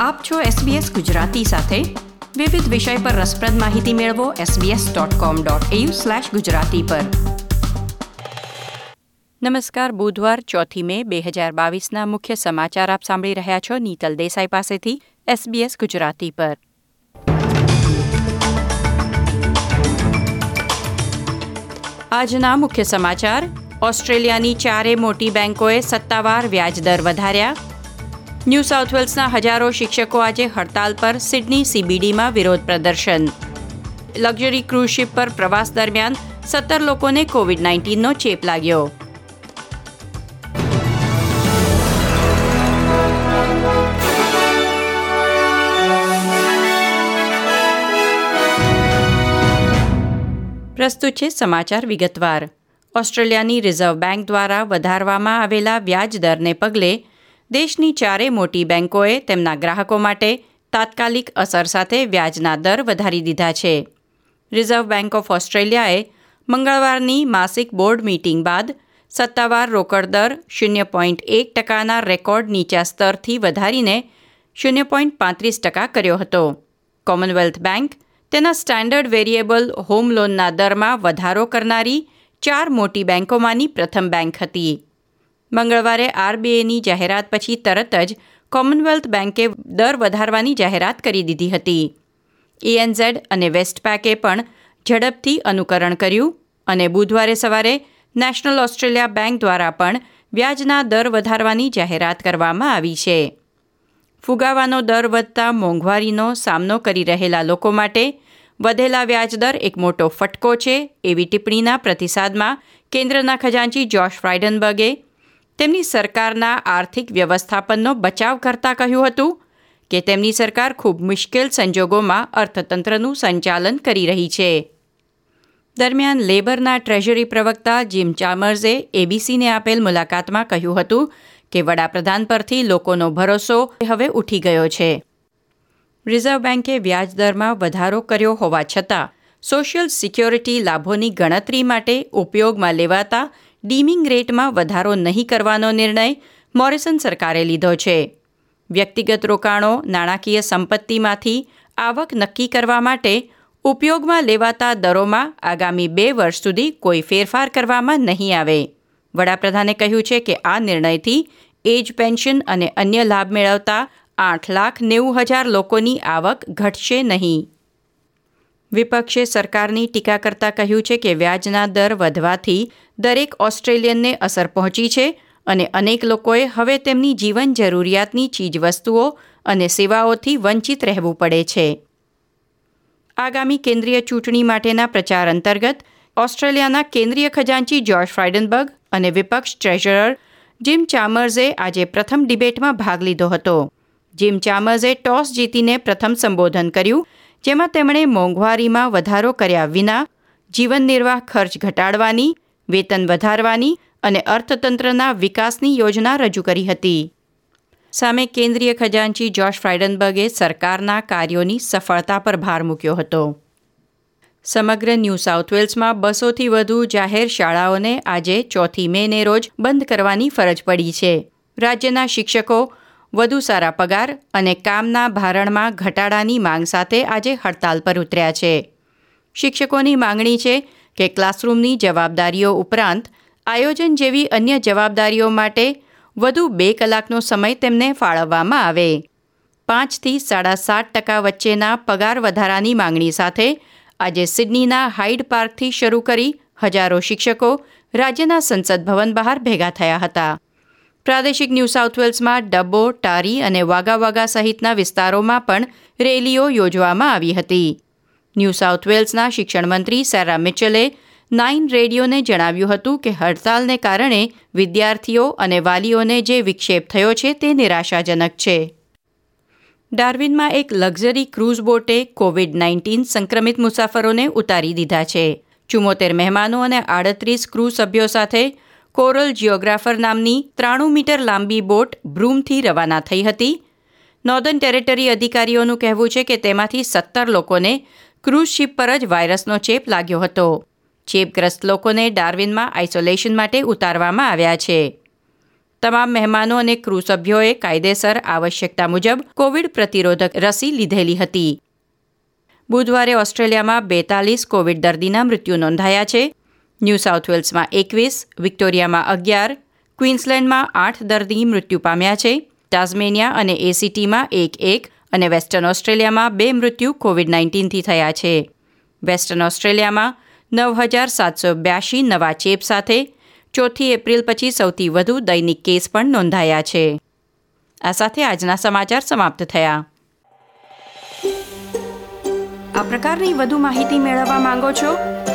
આપ છો SBS ગુજરાતી સાથે. વિવિધ વિષય પર રસપ્રદ માહિતી મેળવો sbs.com.au ગુજરાતી પર. નમસ્કાર, બુધવાર ચોથી મે બે હજાર બાવીસના મુખ્ય સમાચાર આપ સાંભળી રહ્યા છો નીતલ દેસાઈ પાસેથી SBS ગુજરાતી પર. આજના મુખ્ય સમાચાર, ઓસ્ટ્રેલિયાની ચારે મોટી બેંકોએ સત્તાવાર વ્યાજદર વધાર્યા. ન્યૂ સાઉથ વેલ્સના હજારો શિક્ષકો આજે હડતાલ પર સિડની સીબીડીમાં વિરોધ પ્રદર્શન. લક્ઝરી ક્રૂઝ શિપ પર પ્રવાસ દરમિયાન સત્તર લોકોને કોવિડ નાઇન્ટીનનો ચેપ લાગ્યો. પ્રસ્તુત છે સમાચાર વિગતવાર. ઓસ્ટ્રેલિયાની રિઝર્વ બેંક દ્વારા વધારવામાં આવેલા વ્યાજ દરને પગલે દેશની ચારે મોટી બેન્કોએ તેમના ગ્રાહકો માટે તાત્કાલિક અસર સાથે વ્યાજના દર વધારી દીધા છે. રિઝર્વ બેન્ક ઓફ ઓસ્ટ્રેલિયાએ મંગળવારની માસિક બોર્ડ મીટિંગ બાદ સત્તાવાર રોકડ દર શૂન્ય પોઈન્ટ એક ટકાના રેકોર્ડ નીચા સ્તરથી વધારીને શૂન્ય પોઈન્ટ પાંત્રીસ ટકા કર્યો હતો. કોમનવેલ્થ બેંક તેના સ્ટાન્ડર્ડ વેરિયેબલ હોમ લોનના દરમાં વધારો કરનારી ચાર મોટી બેન્કોમાંની પ્રથમ બેન્ક હતી. મંગળવારે આરબીઆઈની જાહેરાત પછી તરત જ કોમનવેલ્થ બેન્કે દર વધારવાની જાહેરાત કરી દીધી હતી. એએનઝેડ અને વેસ્ટપેકે પણ ઝડપથી અનુકરણ કર્યું અને બુધવારે સવારે નેશનલ ઓસ્ટ્રેલિયા બેંક દ્વારા પણ વ્યાજના દર વધારવાની જાહેરાત કરવામાં આવી છે. ફુગાવાનો દર વધતા મોંઘવારીનો સામનો કરી રહેલા લોકો માટે વધેલા વ્યાજદર એક મોટો ફટકો છે એવી ટિપ્પણીના પ્રતિસાદમાં કેન્દ્રના ખજાનચી જોશ ફ્રાઇડનબર્ગે તેમની સરકારના આર્થિક વ્યવસ્થાપનનો બચાવ કરતા કહ્યું હતું કે તેમની સરકાર ખૂબ મુશ્કેલ સંજોગોમાં અર્થતંત્રનું સંચાલન કરી રહી છે. દરમિયાન લેબરના ટ્રેઝરી પ્રવક્તા જીમ ચામર્સે એબીસીને આપેલ મુલાકાતમાં કહ્યું હતું કે વડાપ્રધાન પરથી લોકોનો ભરોસો હવે ઉઠી ગયો છે. રિઝર્વ બેન્કે વ્યાજદરમાં વધારો કર્યો હોવા છતાં સોશિયલ સિક્યોરિટી લાભોની ગણતરી માટે ઉપયોગમાં લેવાતા ડીમિંગ રેટમાં વધારો નહીં કરવાનો નિર્ણય મોરિસન સરકારે લીધો છે. વ્યક્તિગત રોકાણો, નાણાકીય સંપત્તિમાંથી આવક નક્કી કરવા માટે ઉપયોગમાં લેવાતા દરોમાં આગામી બે વર્ષ સુધી કોઈ ફેરફાર કરવામાં નહીં આવે. વડાપ્રધાને કહ્યું છે કે આ નિર્ણયથી એજ પેન્શન અને અન્ય લાભ મેળવતા આઠ લાખ નેવું હજાર લોકોની આવક ઘટશે નહીં. વિપક્ષે સરકારની ટીકા કરતા કહ્યું છે કે વ્યાજના દર વધવાથી દરેક ઓસ્ટ્રેલિયનને અસર પહોંચી છે અને અનેક લોકોએ હવે તેમની જીવન જરૂરિયાતની ચીજવસ્તુઓ અને સેવાઓથી વંચિત રહેવું પડે છે. આગામી કેન્દ્રીય ચૂંટણી માટેના પ્રચાર અંતર્ગત ઓસ્ટ્રેલિયાના કેન્દ્રીય ખજાનચી જ્યોર્જ ફ્રાઇડનબર્ગ અને વિપક્ષ ટ્રેઝરર જીમ ચામર્સે આજે પ્રથમ ડિબેટમાં ભાગ લીધો હતો. જીમ ચામર્સે ટોસ જીતીને પ્રથમ સંબોધન કર્યું જેમાં તેમણે મોંઘવારીમાં વધારો કર્યા વિના જીવન નિર્વાહ ખર્ચ ઘટાડવાની, વેતન વધારવાની અને અર્થતંત્રના વિકાસની યોજના રજૂ કરી હતી. સામે કેન્દ્રીય ખજાનચી જોશ ફ્રાઇડનબર્ગે સરકારના કાર્યોની સફળતા પર ભાર મૂક્યો હતો. સમગ્ર ન્યૂ સાઉથ વેલ્સમાં બસોથી વધુ જાહેર શાળાઓને આજે ચોથી મેને રોજ બંધ કરવાની ફરજ પડી છે. રાજ્યના શિક્ષકો વધુ સારા પગાર અને કામના ભારણમાં ઘટાડાની માંગ સાથે આજે હડતાલ પર ઉતર્યા છે. શિક્ષકોની માંગણી છે કે ક્લાસરૂમની જવાબદારીઓ ઉપરાંત આયોજન જેવી અન્ય જવાબદારીઓ માટે વધુ બે કલાકનો સમય તેમને ફાળવવામાં આવે. પાંચથી સાડા સાત ટકા વચ્ચેના પગાર વધારાની માંગણી સાથે આજે સિડનીના હાઇડ પાર્કથી શરૂ કરી હજારો શિક્ષકો રાજ્યના સંસદ ભવન બહાર ભેગા થયા હતા. પ્રાદેશિક ન્યૂ સાઉથ વેલ્સમાં ડબ્બો, ટારી અને વાગા વાગા સહિતના વિસ્તારોમાં પણ રેલીઓ યોજવામાં આવી હતી. ન્યૂ સાઉથ વેલ્સના શિક્ષણ મંત્રી સેરા મિચલે નાઇન રેડિયોને જણાવ્યું હતું કે હડતાલને કારણે વિદ્યાર્થીઓ અને વાલીઓને જે વિક્ષેપ થયો છે તે નિરાશાજનક છે. ડાર્વિનમાં એક લક્ઝરી ક્રૂઝ બોટે કોવિડ નાઇન્ટીન સંક્રમિત મુસાફરોને ઉતારી દીધા છે. ચુમ્મોતેર મહેમાનો અને આડત્રીસ ક્રૂ સભ્યો સાથે કોરલ જિયોગ્રાફર નામની ત્રાણું મીટર લાંબી બોટ બ્રૂમથી રવાના થઈ હતી. નોર્ધન ટેરેટરી અધિકારીઓનું કહેવું છે કે તેમાંથી સત્તર લોકોને ક્રૂઝ શિપ પર જ વાયરસનો ચેપ લાગ્યો હતો. ચેપગ્રસ્ત લોકોને ડાર્વિનમાં આઇસોલેશન માટે ઉતારવામાં આવ્યા છે. તમામ મહેમાનો અને ક્રૂ સભ્યોએ કાયદેસર આવશ્યકતા મુજબ કોવિડ પ્રતિરોધક રસી લીધેલી હતી. બુધવારે ઓસ્ટ્રેલિયામાં બેતાલીસ કોવિડ દર્દીના મૃત્યુ નોંધાયા છે. ન્યૂ સાઉથ વેલ્સમાં એકવીસ, વિક્ટોરિયામાં અગિયાર, ક્વીન્સલેન્ડમાં આઠ દર્દી મૃત્યુ પામ્યા છે ટાઝમેનિયા અને એસીટીમાં એક એક અને વેસ્ટર્ન ઓસ્ટ્રેલિયામાં બે મૃત્યુ કોવિડ નાઇન્ટીનથી થયા છે. વેસ્ટર્ન ઓસ્ટ્રેલિયામાં નવ હજાર સાતસો બ્યાસી નવા ચેપ સાથે ચોથી એપ્રિલ પછી સૌથી વધુ દૈનિક કેસ પણ નોંધાયા છે. આ સાથે આજના સમાચાર સમાપ્ત થયા. આ પ્રકારની વધુ માહિતી મેળવવા માંગો છો?